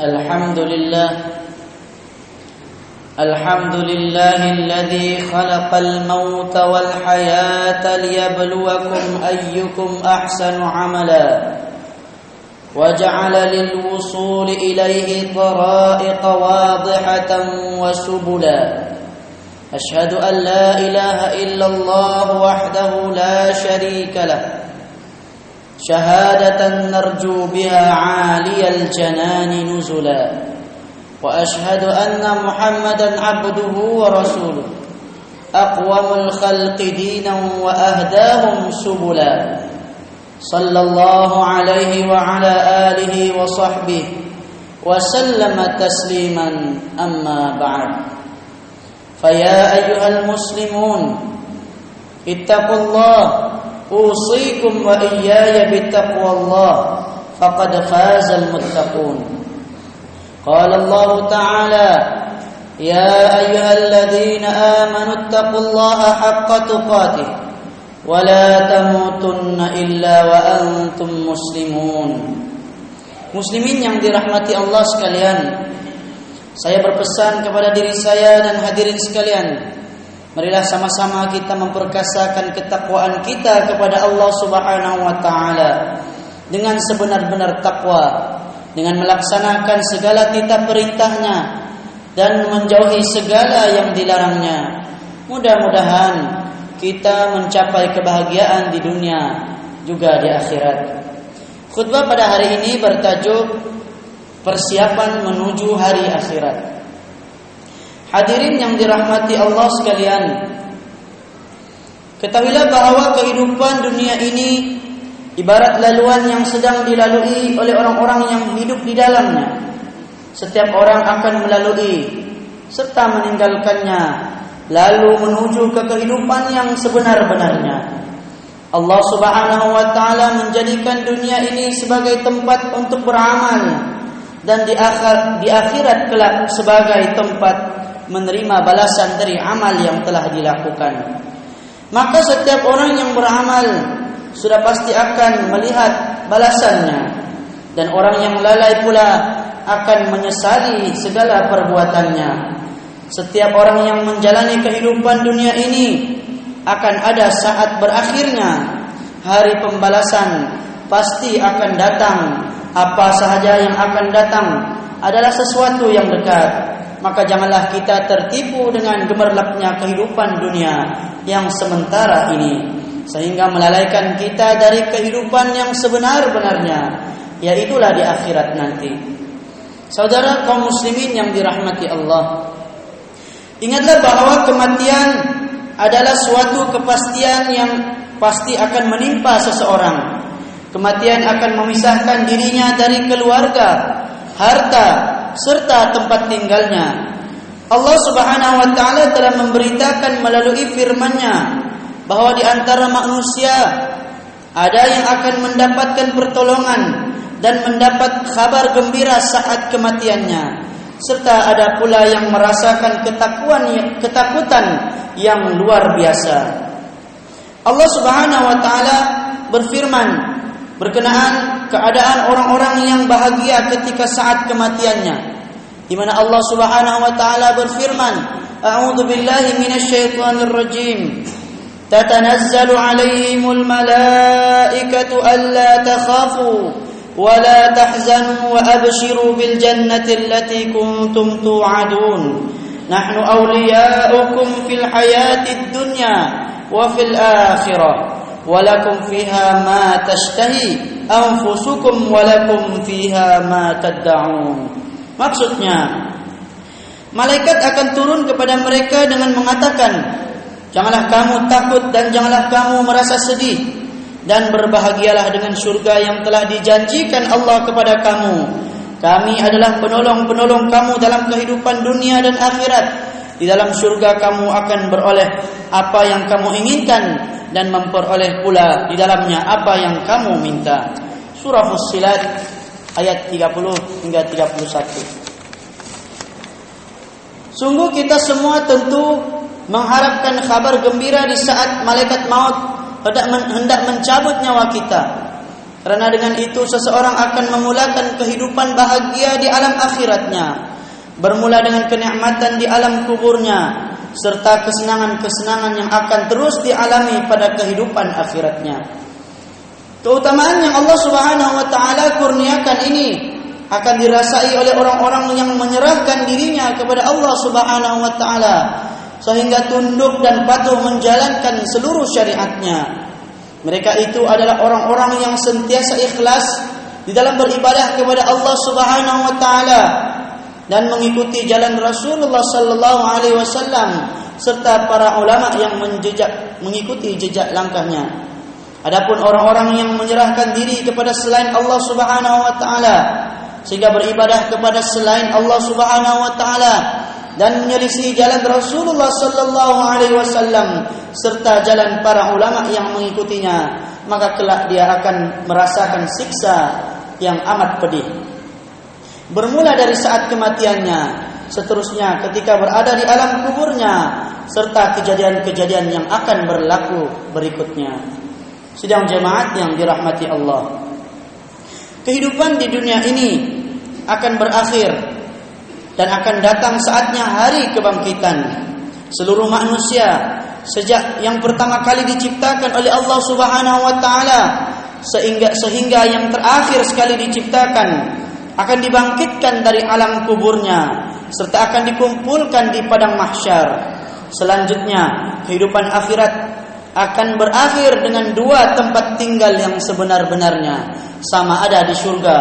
الحمد لله الحمد لله الذي خلق الموت والحياة ليبلوكم أيكم أحسن عملا. وجعل للوصول إليه طرائق واضحة وسبلا. أشهد أن لا إله إلا الله وحده لا شريك له. شهادة نرجو بها عالي الجنان نزلا. وأشهد أن محمدا عبده ورسوله. أقوم الخلق دينا وأهداهم سبلا. صلى الله عليه وعلى آله وصحبه وسلم تسليما. أما بعد. فيا أيها المسلمون اتقوا الله أوصيكم وإياي بتقوى الله فقد فاز المتقون قال الله تعالى يا أيها الذين آمنوا اتقوا الله حق تقاته ولا تموتن إلا وأنتم مسلمون Muslimin yang dirahmati Allah sekalian Saya berpesan kepada diri saya dan hadirin sekalian Marilah sama-sama kita memperkasakan ketakwaan kita kepada Allah Subhanahu wa taala dengan sebenar-benar takwa, dengan melaksanakan segala titah perintahnya dan menjauhi segala yang dilarangnya. Mudah-mudahan kita mencapai kebahagiaan di dunia juga di akhirat. Khutbah pada hari ini bertajuk persiapan menuju hari akhirat. Hadirin yang dirahmati Allah sekalian. Ketahuilah bahawa kehidupan dunia ini Ibarat laluan yang sedang dilalui oleh orang-orang yang hidup di dalamnya. Setiap orang akan melalui Serta meninggalkannya Lalu menuju ke kehidupan yang sebenar-benarnya. Allah subhanahu wa ta'ala menjadikan dunia ini sebagai tempat untuk beramal Dan di, akhir, di akhirat kelak sebagai tempat menerima balasan dari amal yang telah dilakukan. Maka setiap orang yang beramal sudah pasti akan melihat balasannya dan orang yang lalai pula akan menyesali segala perbuatannya. Setiap orang yang menjalani kehidupan dunia ini akan ada saat berakhirnya hari pembalasan pasti akan datang. Apa sahaja yang akan datang adalah sesuatu yang dekat maka janganlah kita tertipu dengan gemerlapnya kehidupan dunia yang sementara ini sehingga melalaikan kita dari kehidupan yang sebenar-benarnya yaitulah di akhirat nanti. Saudara kaum muslimin yang dirahmati Allah ingatlah bahwa kematian adalah suatu kepastian yang pasti akan menimpa seseorang. Kematian akan memisahkan dirinya dari keluarga harta serta tempat tinggalnya. Allah Subhanahu wa taala telah memberitakan melalui firman-Nya bahwa di antara manusia ada yang akan mendapatkan pertolongan dan mendapat kabar gembira saat kematiannya serta ada pula yang merasakan ketakuan ketakutan yang luar biasa. Allah Subhanahu wa taala berfirman berkenaan keadaan orang-orang yang bahagia ketika saat kematiannya. Di mana Allah Subhanahu wa taala berfirman a'udzu billahi minasyaitonir rajim tatanazzalu 'alaihimul malaikatu alla takhafu wa la tahzanu wa abshiru bil jannati allati kuntum tu'adun. Nahnu awliya'ukum fil hayatid dunya wa fil akhirah walakum fiha ma tashtahi. Anfusukum walakum fiha ma tad'un. Maksudnya malaikat akan turun kepada mereka dengan mengatakan janganlah kamu takut dan janganlah kamu merasa sedih dan berbahagialah dengan syurga yang telah dijanjikan Allah kepada kamu. Kami adalah penolong-penolong kamu dalam kehidupan dunia dan akhirat di dalam syurga kamu akan beroleh apa yang kamu inginkan dan memperoleh pula di dalamnya apa yang kamu minta. Surah Fussilat ayat 30 hingga 31. Sungguh kita semua tentu mengharapkan kabar gembira di saat malaikat maut hendak mencabut nyawa kita. Karena dengan itu seseorang akan memulakan kehidupan bahagia di alam akhiratnya. Bermula dengan kenikmatan di alam kuburnya serta kesenangan-kesenangan yang akan terus dialami pada kehidupan akhiratnya. Keutamaan yang Allah Subhanahu wa taala kurniakan ini akan dirasai oleh orang-orang yang menyerahkan dirinya kepada Allah Subhanahu wa taala sehingga tunduk dan patuh menjalankan seluruh syariatnya. Mereka itu adalah orang-orang yang sentiasa ikhlas di dalam beribadah kepada Allah Subhanahu wa taala dan mengikuti jalan Rasulullah sallallahu alaihi wasallam serta para ulama yang menjejak mengikuti jejak langkahnya. Adapun orang-orang yang menyerahkan diri kepada selain Allah Subhanahu wa taala sehingga beribadah kepada selain Allah Subhanahu wa taala dan menyelisih jalan Rasulullah sallallahu alaihi wasallam serta jalan para ulama yang mengikutinya maka kelak dia akan merasakan siksa yang amat pedih bermula dari saat kematiannya seterusnya ketika berada di alam kuburnya serta kejadian-kejadian yang akan berlaku berikutnya. Sidang jemaat yang dirahmati Allah. Kehidupan di dunia ini akan berakhir dan akan datang saatnya hari kebangkitan. Seluruh manusia sejak yang pertama kali diciptakan oleh Allah Subhanahu wa taala sehingga sehingga yang terakhir sekali diciptakan akan dibangkitkan dari alam kuburnya serta akan dikumpulkan di padang mahsyar. Selanjutnya kehidupan akhirat akan berakhir dengan dua tempat tinggal yang sebenar-benarnya sama ada di surga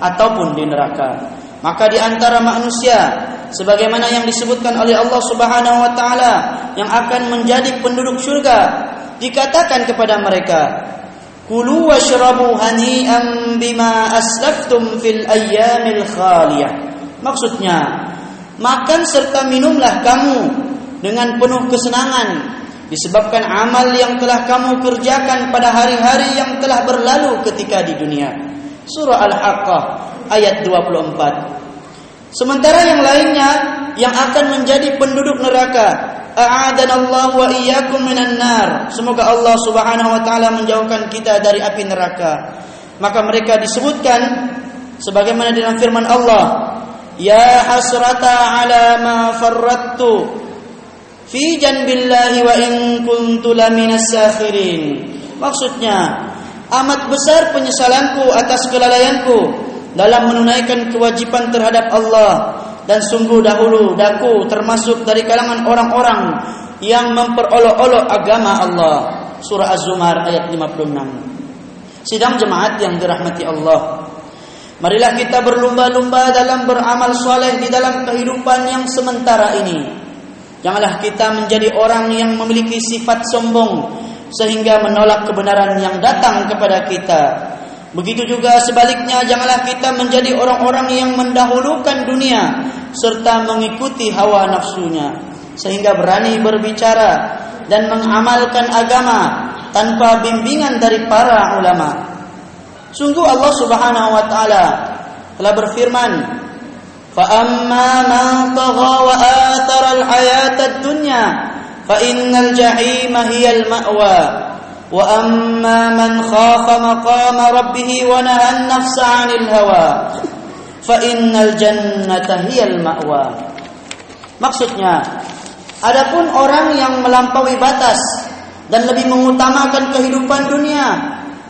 ataupun di neraka. Maka di antara manusia sebagaimana yang disebutkan oleh Allah Subhanahu wa taala yang akan menjadi penduduk syurga dikatakan kepada mereka kulu washrabu hani'an bima aslaftum fil ayyamil khaliyah maksudnya makan serta minumlah kamu dengan penuh kesenangan disebabkan amal yang telah kamu kerjakan pada hari-hari yang telah berlalu ketika di dunia surah al-haqqah ayat 24. Sementara yang lainnya yang akan menjadi penduduk neraka. A'adanallahu wa iyyakum minan nar. Semoga Allah Subhanahu wa taala menjauhkan kita dari api neraka. Maka mereka disebutkan sebagaimana dalam firman Allah, "Ya hasrata 'ala ma farrattu fi janbillahi wa in kuntu laminas sakhirin." Maksudnya, amat besar penyesalanku atas kelalaianku dalam menunaikan kewajipan terhadap Allah dan sungguh dahulu daku termasuk dari kalangan orang-orang yang memperolok-olok agama Allah. Surah Az-Zumar ayat 56 sidang jemaat yang dirahmati Allah. Marilah kita berlumba-lumba dalam beramal soleh di dalam kehidupan yang sementara ini. Janganlah kita menjadi orang yang memiliki sifat sombong sehingga menolak kebenaran yang datang kepada kita Begitu juga sebaliknya janganlah kita menjadi orang-orang yang mendahulukan dunia serta mengikuti hawa nafsunya sehingga berani berbicara dan mengamalkan agama tanpa bimbingan dari para ulama. Sungguh Allah Subhanahu wa taala telah berfirman, "Fa amma man tagha wa athara al-hayata ad-dunya fa innal jahima hiya al-ma'wa." وأما من خاف مقام ربه ونهى النفس عن الهوى فإن الجنة هي المأوى Maksudnya, adapun orang yang melampaui batas dan lebih mengutamakan kehidupan dunia,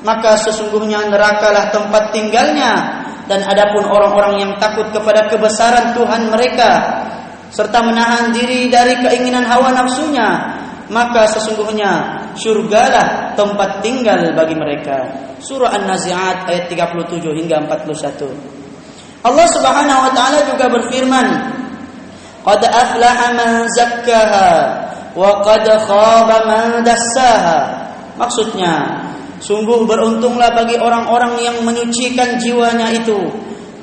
maka sesungguhnya nerakalah tempat tinggalnya. Dan adapun orang-orang yang takut kepada kebesaran Tuhan mereka serta menahan diri dari keinginan hawa nafsunya, maka sesungguhnya syurgalah tempat tinggal bagi mereka. Surah An-Nazi'at ayat 37 hingga 41. Allah Subhanahu wa taala juga berfirman, "Qad aflaha man zakkaha wa qad khaba man dassaha." Maksudnya, sungguh beruntunglah bagi orang-orang yang menyucikan jiwanya itu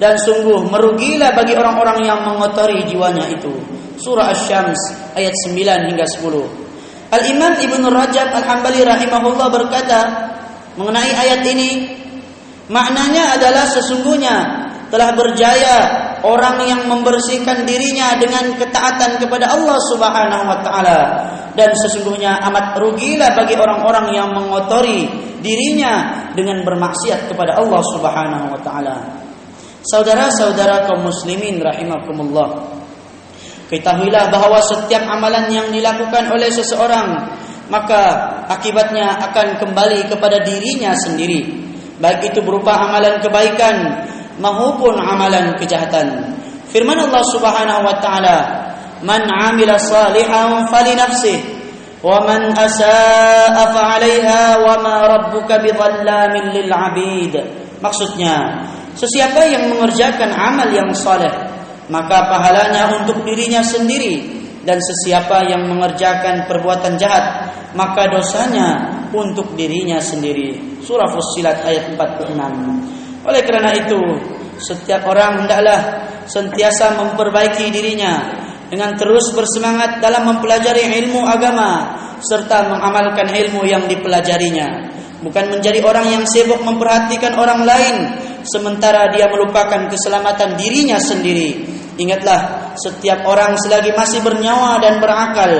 dan sungguh merugilah bagi orang-orang yang mengotori jiwanya itu. Surah Asy-Syams ayat 9 hingga 10. Al-Imam Ibn Rajab Al-Hambali rahimahullah berkata mengenai ayat ini maknanya adalah sesungguhnya telah berjaya orang yang membersihkan dirinya dengan ketaatan kepada Allah Subhanahu wa taala dan sesungguhnya amat rugilah bagi orang-orang yang mengotori dirinya dengan bermaksiat kepada Allah Subhanahu wa taala. Saudara-saudara kaum muslimin rahimakumullah. Ketahuilah bahawa setiap amalan yang dilakukan oleh seseorang maka akibatnya akan kembali kepada dirinya sendiri. Baik itu berupa amalan kebaikan maupun amalan kejahatan. Firman Allah Subhanahu wa taala, "Man 'amila salihan fali nafsihi wa man asaa fa 'alaiha wa ma rabbuka bidhallamin lil 'abid." Maksudnya, sesiapa yang mengerjakan amal yang saleh, maka pahalanya untuk dirinya sendiri dan sesiapa yang mengerjakan perbuatan jahat, maka dosanya untuk dirinya sendiri. Surah Fussilat ayat 46. Oleh kerana itu, setiap orang hendaklah sentiasa memperbaiki dirinya dengan terus bersemangat dalam mempelajari ilmu agama serta mengamalkan ilmu yang dipelajarinya. Bukan menjadi orang yang sibuk memperhatikan orang lain sementara dia melupakan keselamatan dirinya sendiri. Ingatlah, setiap orang selagi masih bernyawa dan berakal,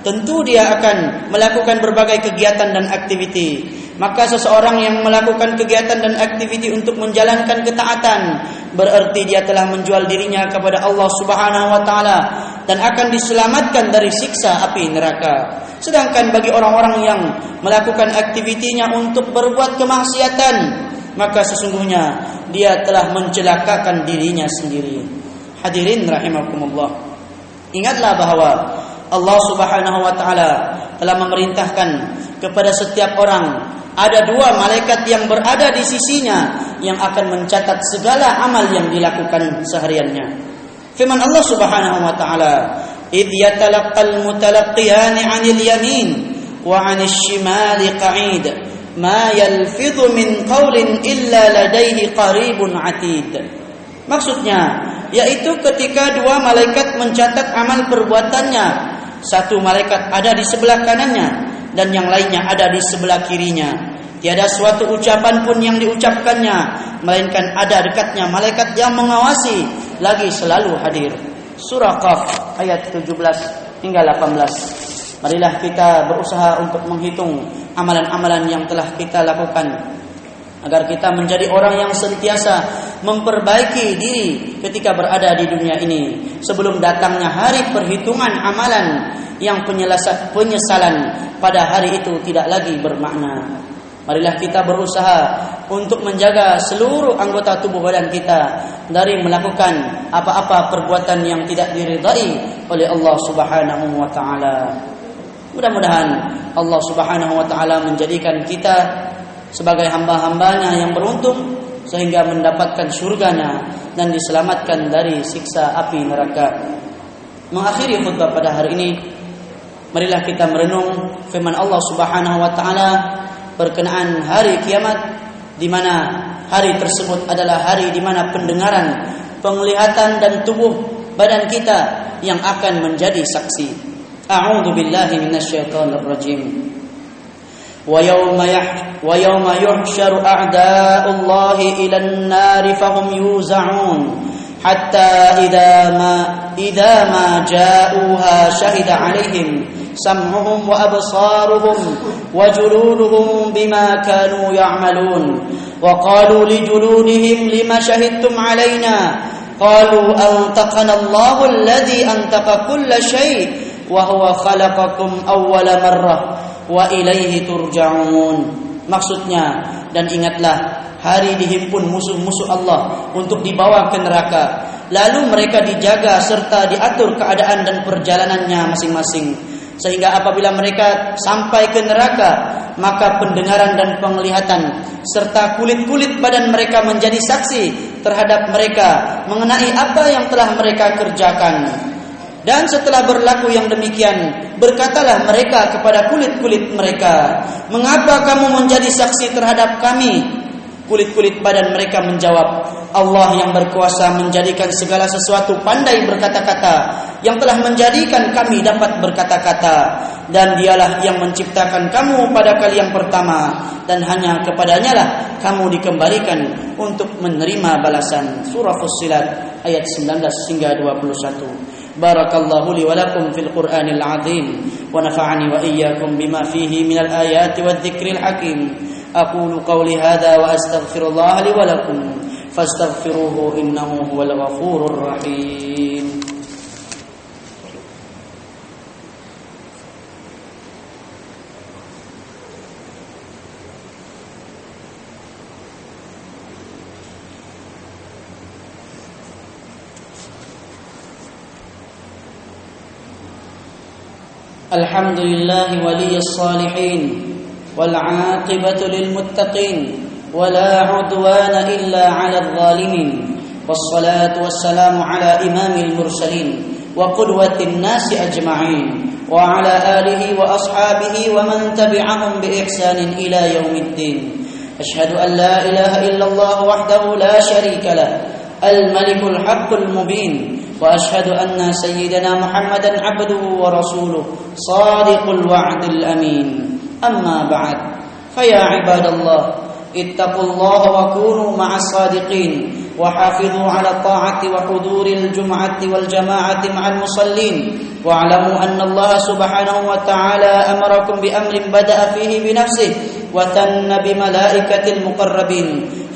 tentu dia akan melakukan berbagai kegiatan dan aktiviti. Maka seseorang yang melakukan kegiatan dan aktiviti untuk menjalankan ketaatan berarti dia telah menjual dirinya kepada Allah Subhanahu wa taala dan akan diselamatkan dari siksa api neraka. Sedangkan bagi orang-orang yang melakukan aktivitinya untuk berbuat kemaksiatan maka sesungguhnya dia telah mencelakakan dirinya sendiri hadirin rahimakumullah ingatlah bahawa Allah Subhanahu wa taala telah memerintahkan kepada setiap orang ada dua malaikat yang berada di sisinya yang akan mencatat segala amal yang dilakukan sehariannya. Firman Allah Subhanahu wa taala, "Idh yatalaqqal mutalaqqiyan 'anil yamin wa 'anil shimali qa'id, ma yalfidhu min qawlin illa ladayhi qaribun 'atid." Maksudnya, yaitu ketika dua malaikat mencatat amal perbuatannya, satu malaikat ada di sebelah kanannya dan yang lainnya ada di sebelah kirinya. Tiada suatu ucapan pun yang diucapkannya melainkan ada dekatnya malaikat yang mengawasi lagi selalu hadir. Surah Qaf ayat 17 hingga 18. Marilah kita berusaha untuk menghitung amalan-amalan yang telah kita lakukan agar kita menjadi orang yang sentiasa memperbaiki diri ketika berada di dunia ini sebelum datangnya hari perhitungan amalan yang penyesalan pada hari itu tidak lagi bermakna. Marilah kita berusaha untuk menjaga seluruh anggota tubuh badan kita dari melakukan apa-apa perbuatan yang tidak diridai oleh Allah Subhanahu wa taala. Mudah-mudahan Allah Subhanahu wa taala menjadikan kita sebagai hamba-hambanya yang beruntung sehingga mendapatkan surganya dan diselamatkan dari siksa api neraka. Mengakhiri khutbah pada hari ini, marilah kita merenung firman Allah Subhanahu wa taala berkenaan hari kiamat di mana hari tersebut adalah hari di mana pendengaran, penglihatan dan tubuh badan kita yang akan menjadi saksi. A'udzu billahi minasyaitonir rajim. ويوم ويوم يحشر أعداء الله إلى النار فهم يوزعون. حتى إذا ما إذا ما جاءوها شهد عليهم سمعهم وأبصارهم وجلودهم بما كانوا يعملون. وقالوا لجلودهم لما شهدتم علينا؟ قالوا أنطقنا الله الذي أنطق كل شيء وهو خلقكم أول مرة. wa ilaihi turja'un. Maksudnya dan ingatlah hari dihimpun musuh-musuh Allah untuk dibawa ke neraka. Lalu mereka dijaga serta diatur keadaan dan perjalanannya masing-masing sehingga apabila mereka sampai ke neraka maka pendengaran dan penglihatan serta kulit-kulit badan mereka menjadi saksi terhadap mereka mengenai apa yang telah mereka kerjakan dan setelah berlaku yang demikian berkatalah mereka kepada kulit-kulit mereka mengapa kamu menjadi saksi terhadap kami Kulit-kulit badan mereka menjawab, Allah yang berkuasa menjadikan segala sesuatu pandai berkata-kata, yang telah menjadikan kami dapat berkata-kata, dan dialah yang menciptakan kamu pada kali yang pertama, dan hanya kepadanya lah kamu dikembalikan untuk menerima balasan. Surah Fussilat ayat 19 hingga 21. بارك الله لي ولكم في القرآن العظيم ونفعني وإياكم بما فيه من الآيات والذكر الحكيم. أقول قولي هذا وأستغفر الله لي ولكم. فاستغفروه إنه هو الغفور الرحيم. الحمد لله ولي الصالحين والعاقبة للمتقين ولا عدوان إلا على الظالمين والصلاة والسلام على إمام المرسلين وقدوة الناس أجمعين وعلى آله وأصحابه ومن تبعهم بإحسان إلى يوم الدين أشهد أن لا إله إلا الله وحده لا شريك له الملك الحق المبين وأشهد أن سيدنا محمدا عبده ورسوله صادق الوعد الأمين. أما بعد فيا عباد الله اتقوا الله وكونوا مع الصادقين وحافظوا على الطاعة وحضور الجمعة والجماعة مع المصلين واعلموا أن الله سبحانه وتعالى أمركم بأمر بدأ فيه بنفسه وثن بملائكة المقربين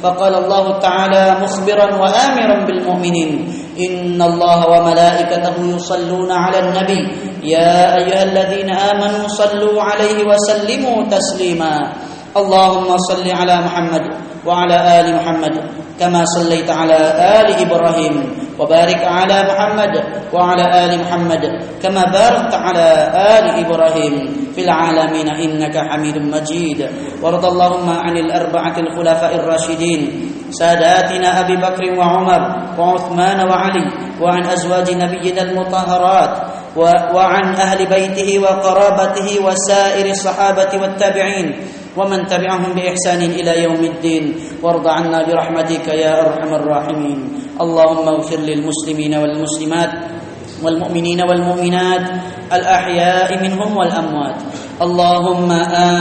فقال الله تعالى مخبرا وآمرا بالمؤمنين إن الله وملائكته يصلون على النبي يا أيها الذين آمنوا صلوا عليه وسلموا تسليما اللهم صل على محمد وعلى آل محمد كما صليت على آل إبراهيم وبارك على محمد وعلى آل محمد كما باركت على آل إبراهيم في العالمين إنك حميد مجيد. وارض اللهم عن الأربعة الخلفاء الراشدين ساداتنا أبي بكر وعمر وعثمان وعلي وعن أزواج نبينا المطهرات وعن أهل بيته وقرابته وسائر الصحابة والتابعين ومن تبعهم بإحسان إلى يوم الدين. وارض عنا برحمتك يا أرحم الراحمين. اللهم اغفر للمسلمين والمسلمات والمؤمنين والمؤمنات الأحياء منهم والأموات. اللهم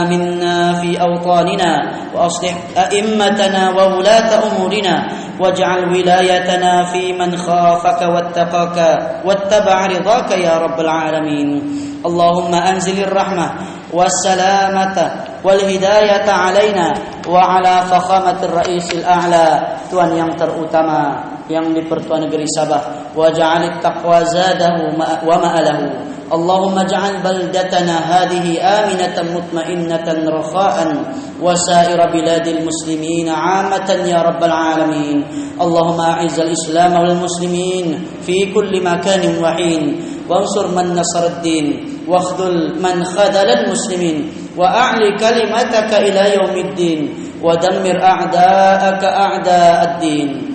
آمنا في أوطاننا وأصلح أئمتنا وولاة أمورنا. واجعل ولايتنا في من خافك واتقاك واتبع رضاك يا رب العالمين. اللهم أنزل الرحمة والسلامة والهداية علينا وعلى فخامة الرئيس الأعلى Tuhan yang terutama yang di Pertuan Negeri Sabah waj'al taqwa zadahu wa ma'alahu Allahumma ja'al baldatana hadhihi aminatan mutmainnatan rakha'an wa sa'ir biladil muslimin 'amatan ya rabbal alamin Allahumma a'iz al-islam wal muslimin fi kulli makanin wa hin wansur man nasara ad-din واخذل من خذل المسلمين وأعلي كلمتك إلى يوم الدين ودمر أعداءك أعداء الدين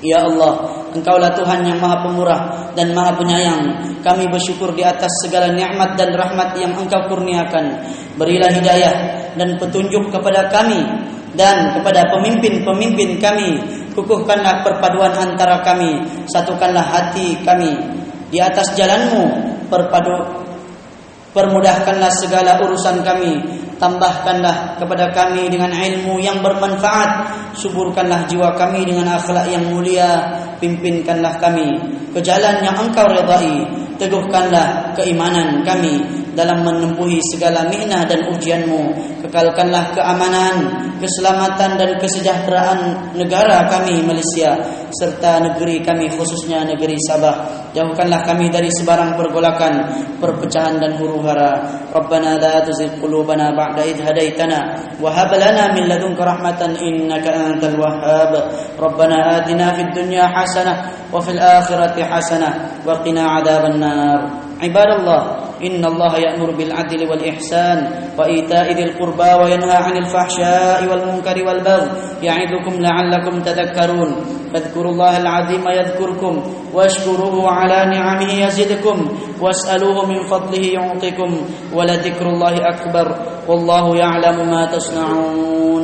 Ya Allah, Engkaulah Tuhan yang Maha Pemurah dan Maha Penyayang. Kami bersyukur di atas segala nikmat dan rahmat yang Engkau kurniakan. Berilah hidayah dan petunjuk kepada kami dan kepada pemimpin-pemimpin kami. Kukuhkanlah perpaduan antara kami, satukanlah hati kami di atas jalanmu. Perpadu Permudahkanlah segala urusan kami. Tambahkanlah kepada kami dengan ilmu yang bermanfaat. Suburkanlah jiwa kami dengan akhlak yang mulia. Pimpinkanlah kami ke jalan yang engkau redai. Teguhkanlah keimanan kami dalam menempuhi segala mihnah dan ujianmu. Kekalkanlah keamanan keselamatan dan kesejahteraan negara kami Malaysia serta negeri kami khususnya negeri Sabah. Jauhkanlah kami dari sebarang pergolakan perpecahan dan huru-hara Rabbana la tuzigh qulubana ba'da idh hadaitana wa hab lana min ladunka rahmatan innaka antal wahhab. Rabbana atina fid dunya hasanah wa fil akhirati hasanah wa qina adhaban nar. Ibadallah إن الله يأمر بالعدل والإحسان وإيتاء ذي القربى وينهى عن الفحشاء والمنكر والبغي يعظكم لعلكم تذكرون فاذكروا الله العظيم يذكركم واشكروه على نعمه يزدكم واسألوه من فضله يعطكم ولذكر الله أكبر والله يعلم ما تصنعون